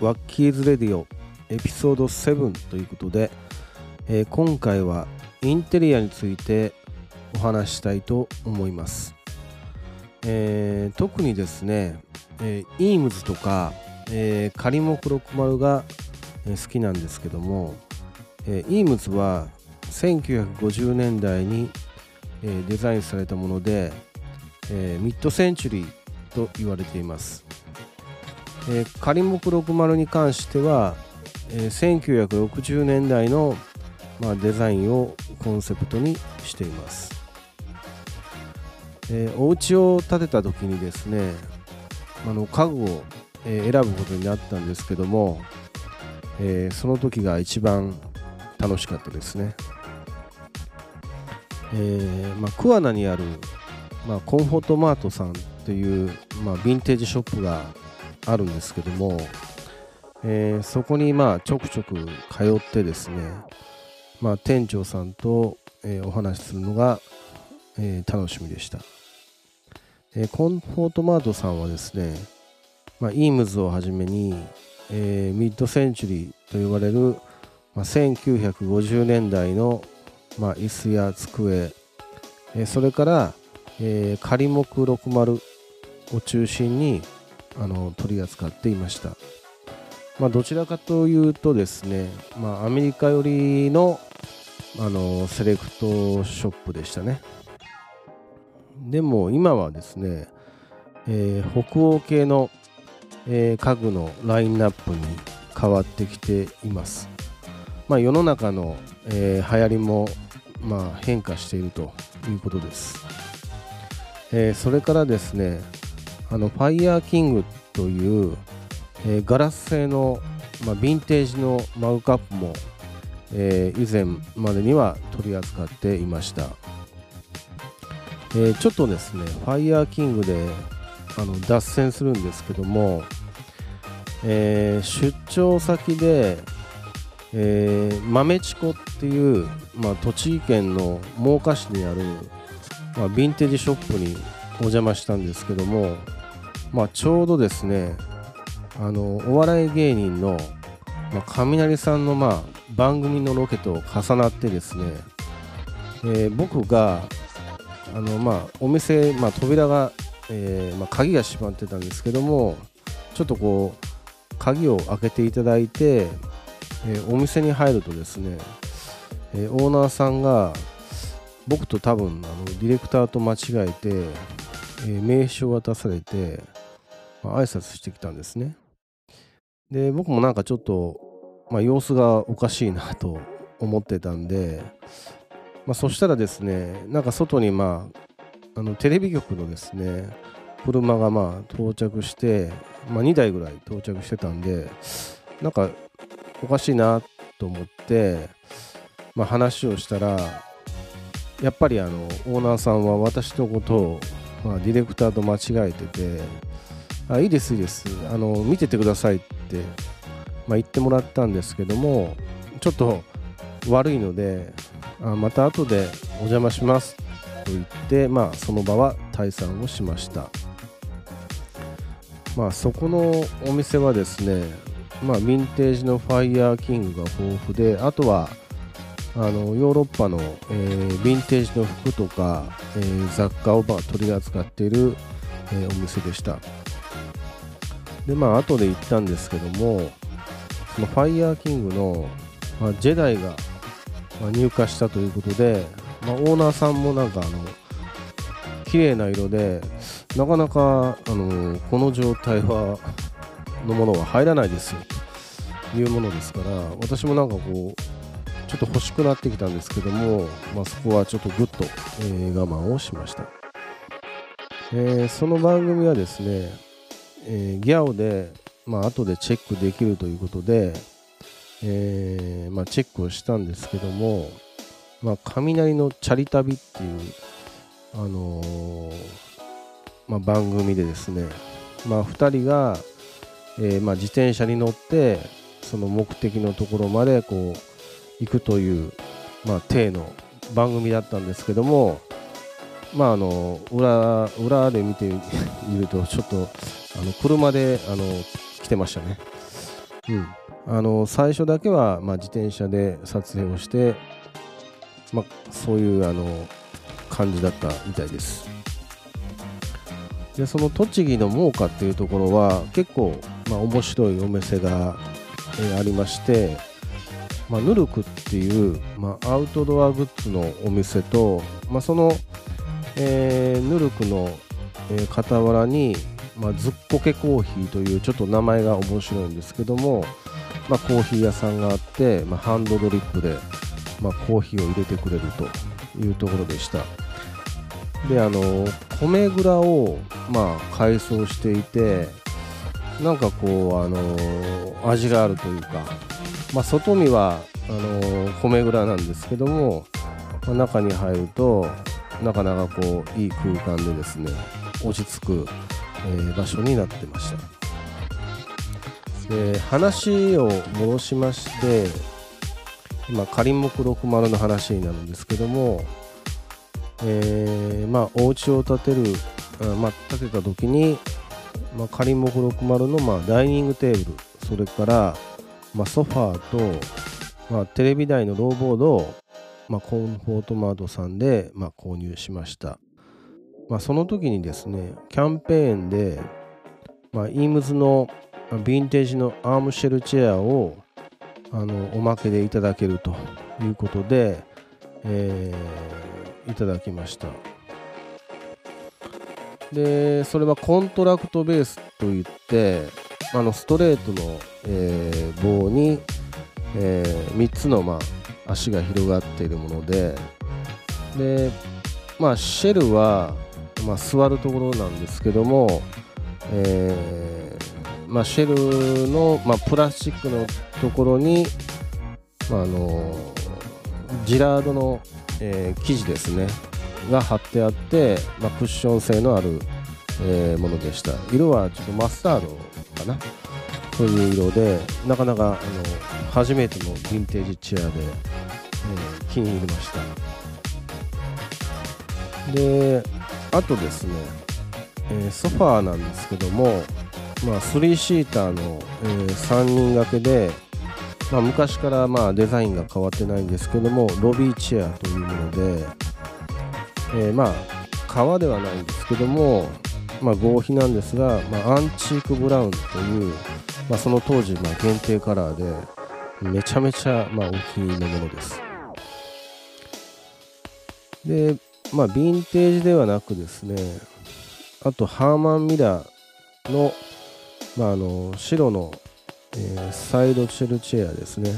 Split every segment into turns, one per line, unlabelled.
ワッキーズレディオエピソード7ということで、えー今回はインテリアについてお話したいと思います、えー特にですね、えー、イームズとか、えー、カリモク60がえー好きなんですけども、えーイームズは1950年代に、えーデザインされたもので、えーミッドセンチュリーと言われています、えーカリモク60に関しては、えー1960年代の、まあ、デザインをコンセプトにしています、えーお家を建てた時にですねあの家具を、えー選ぶことになったんですけども、えーその時が一番楽しかったですね、えーまあ、桑名にある、まあ、コンフォートマートさんという、まあ、ヴィンテージショップがあるんですけども、えーそこにまあちょくちょく通ってですね、まあ、店長さんと、えーお話しするのが、えー楽しみでした、えーコンフォートマートさんはですね、まあ、イームズをはじめに、えーミッドセンチュリーと呼ばれる、まあ、1950年代の、まあ、椅子や机、えーそれから、えー、仮木60を中心にあの取り扱っていました、まあ、どちらかというとですね、まあ、アメリカ寄りのあのセレクトショップでしたね。でも今はですね、えー北欧系の、えー家具のラインナップに変わってきています、まあ、世の中の、えー流行りも、まあ、変化しているということです、えーそれからですねあのファイヤーキングという、えーガラス製の、まあ、ヴィンテージのマグカップも、えー以前までには取り扱っていました、えーちょっとですねファイヤーキングであの脱線するんですけども、え出張先で、えー豆チコっていう、まあ、栃木県の真岡市にある、まあ、ヴィンテージショップにお邪魔したんですけども、まあ、ちょうどですねあのお笑い芸人の、まあ、雷さんの、まあ、番組のロケと重なってですね、えー僕があの、まあ、お店、まあ、扉が、えーまあ、鍵が閉まってたんですけどもちょっとこう鍵を開けていただいて、えーお店に入るとですね、えオーナーさんが僕と多分あのディレクターと間違えて、えー名刺を渡されて、まあ、挨拶してきたんですね。で僕もなんかちょっと、まあ、様子がおかしいなと思ってたんで、まあ、そしたらですねなんか外にまああのテレビ局のですね車がまあ到着して、まあ、2台ぐらい到着してたんでなんかおかしいなと思って、まあ、話をしたらやっぱりあのオーナーさんは私のことを、まあ、ディレクターと間違えててあいいですいいです。あの見ててくださいって、まあ、言ってもらったんですけどもちょっと悪いのであまた後でお邪魔しますと言って、まあ、その場は退散をしました、まあ、そこのお店はですね、まあ、ヴィンテージのファイヤーキングが豊富であとはあのヨーロッパの、えーヴィンテージの服とか、えー雑貨をまあ取り扱っている、えーお店でした。でまあ後で行ったんですけどもそのファイヤーキングの、まあ、ジェダイが、まあ入荷したということで、まあ、オーナーさんもなんかあの綺麗な色でなかなかあのこの状態はのものは入らないですよ。というものですから私もなんかこうちょっと欲しくなってきたんですけども、まあ、そこはちょっとぐっと、えー我慢をしました、えーその番組はですね、えーギャオで、まあ後でチェックできるということで、えーまあ、チェックをしたんですけども、まあ、雷のチャリ旅っていう、あのーまあ、番組でですね、まあ、2人が、えーまあ、自転車に乗ってその目的のところまでこう行くという、まあ、体の番組だったんですけども、まあ、あの裏裏で見てみるとちょっとあの車であの来てましたね。うんあの最初だけは、まあ、自転車で撮影をして、まあ、そういうあの感じだったみたいですでその栃木の真岡っていうところは結構、まあ、面白いお店が、えー、ありまして、まあ、ヌルクっていう、まあ、アウトドアグッズのお店と、まあ、その、えー、ヌルクの、えー、傍らに、まあ、ズッポケコーヒーというちょっと名前が面白いんですけども、まあ、コーヒー屋さんがあって、まあ、ハンドドリップで、まあ、コーヒーを入れてくれるというところでした。であの米蔵を、まあ、改装していてなんかこうあの味があるというか、まあ、外見はあの米蔵なんですけども、まあ、中に入るとなかなかこういい空間でですね落ち着く、えー、場所になってました。で話を戻しまして今仮目60の話になるんですけども、えー、まあお家を建てる、まあ、建てた時に、まあ、仮目60のまあダイニングテーブルそれから、まあ、ソファーと、まあ、テレビ台のローボードを、まあ、コンフォートマートさんで、まあ、購入しました、まあ、その時にですねキャンペーンで、まあ、イームズのヴィンテージのアームシェルチェアをあのおまけでいただけるということで、えー、いただきました。でそれはコントラクトベースといってあのストレートの、えー、棒に、えー、3つの、まあ、足が広がっているものでで、まあ、シェルは、まあ、座るところなんですけども、えーまあ、シェルの、まあ、プラスチックのところに、まあ、あのジラードの、えー、生地ですねが貼ってあって、まあ、クッション性のある、えー、ものでした。色はちょっとマスタードかな？という色でなかなかあの初めてのヴィンテージチェアで、えー、気に入りました。であとですね、えー、ソファーなんですけどもまあ、3シーターの、えー、3人掛けで、まあ、昔からまあデザインが変わってないんですけどもロビーチェアというもので、えー、まあ革ではないんですけども、まあ、合皮なんですが、まあ、アンチークブラウンという、まあ、その当時ま限定カラーでめちゃめちゃまあお気に入りのものです。でまあヴィンテージではなくですねあとハーマンミラーのまあ、あの白の、えー、サイドチェルチェアですね、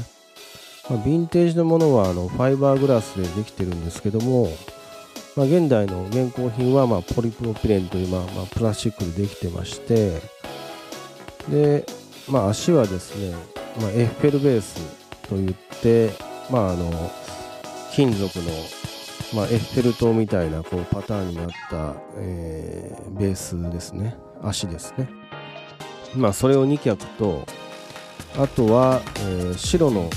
まあ、ヴィンテージのものはあのファイバーグラスでできてるんですけども、まあ、現代の現行品はまあポリプロピレンという、まあまあ、プラスチックでできてましてで、まあ、足はですね、まあ、エッフェルベースといって、まあ、あの金属の、まあ、エッフェル塔みたいなこうパターンになった、えー、ベースですね。足ですね。まあ、それを2脚とあとは、えー、白の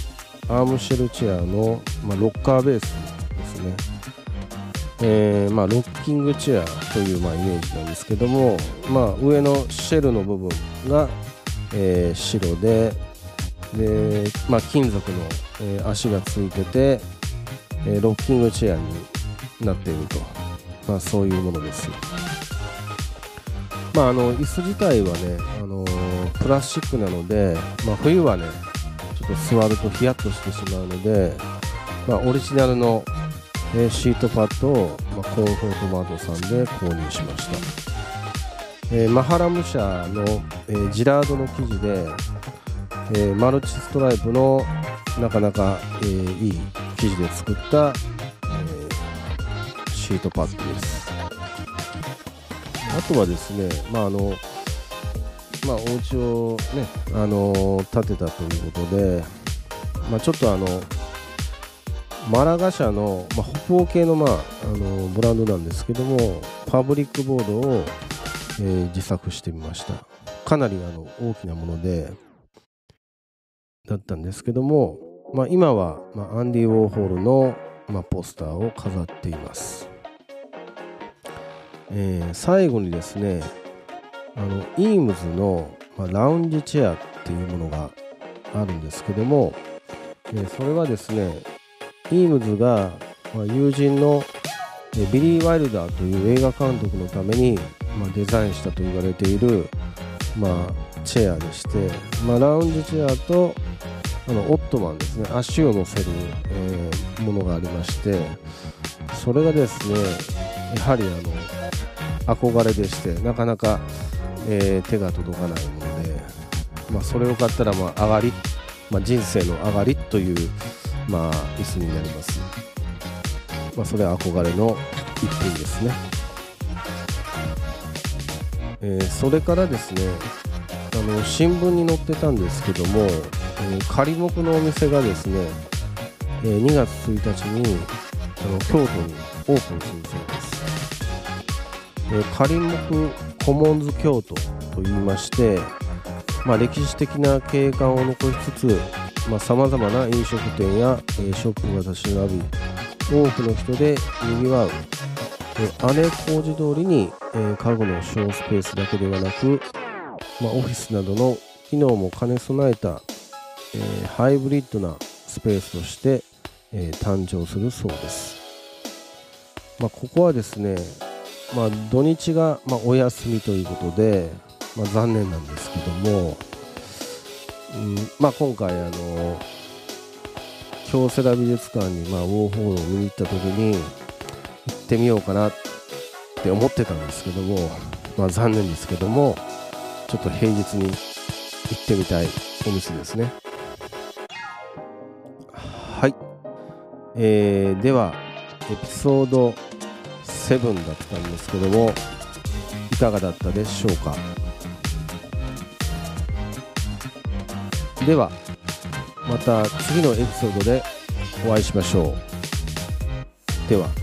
アームシェルチェアの、まあ、ロッカーベースですね、えーまあ、ロッキングチェアという、まあ、イメージなんですけども、まあ、上のシェルの部分が、えー、白でで、まあ、金属の、えー、足がついてて、え、ロッキングチェアになっていると、まあ、そういうものです。まあ、あの椅子自体はね、あの、プラスチックなので、まあ、冬はねちょっと座るとヒヤッとしてしまうので、まあ、オリジナルの、え、シートパッドを、まあ、コンフォートマートさんで購入しました、えー、マハラム社の、えー、ジラードの生地で、えー、マルチストライプのなかなか、え、いい生地で作った、え、シートパッドです。あとはですね、まああのまあ、お家をね、あの建てたということで、まあ、ちょっとあのマラガ社の、まあ、北欧系の,、まあ、あのブランドなんですけどもパブリックボードを、えー、自作してみました。かなりあの大きなものでだったんですけども、まあ、今は、まあ、アンディ・ウォーホールの、まあ、ポスターを飾っています。えー、最後にですねあのイームズの、まあ、ラウンジチェアっていうものが、あるんですけども、えそれはですねイームズが、友人のビリー・ワイルダーという映画監督のために、まデザインしたと言われている、まあ、チェアでして、まあ、ラウンジチェアとあのオットマンですね。足を乗せる、え、ものがありましてそれがですねやはりあの憧れでしてなかなか、えー、手が届かないもので、まあ、それを買ったらまあ上がり、まあ、人生の上がりという、まあ、椅子になります、まあ、それは憧れの一品ですね、えー、それからですねあの新聞に載ってたんですけども、えー、仮木のお店がですね、えー、2月1日にあの京都にオープンするそうです、えー、仮木コモンズ京都といいまして、まあ、歴史的な景観を残しつつさまざ、まな飲食店や、えー、ショップが立ち並び多くの人でにぎわう。姉小路通りに、えー、家具のショースペースだけではなくまあ、オフィスなどの機能も兼ね備えた、えー、ハイブリッドなスペースとして、えー、誕生するそうです、まあ、ここはですね、まあ、土日が、まあ、お休みということで、まあ、残念なんですけども、うん。まあ、今回あの京セラ美術館に、まあ、ウォーホールを見に行った時に行ってみようかなって思ってたんですけども、まあ、残念ですけども、ちょっと平日に行ってみたいお店ですね。はい、えー、ではエピソード7だったんですけどもいかがだったでしょうか？ではまた次のエピソードでお会いしましょう。では。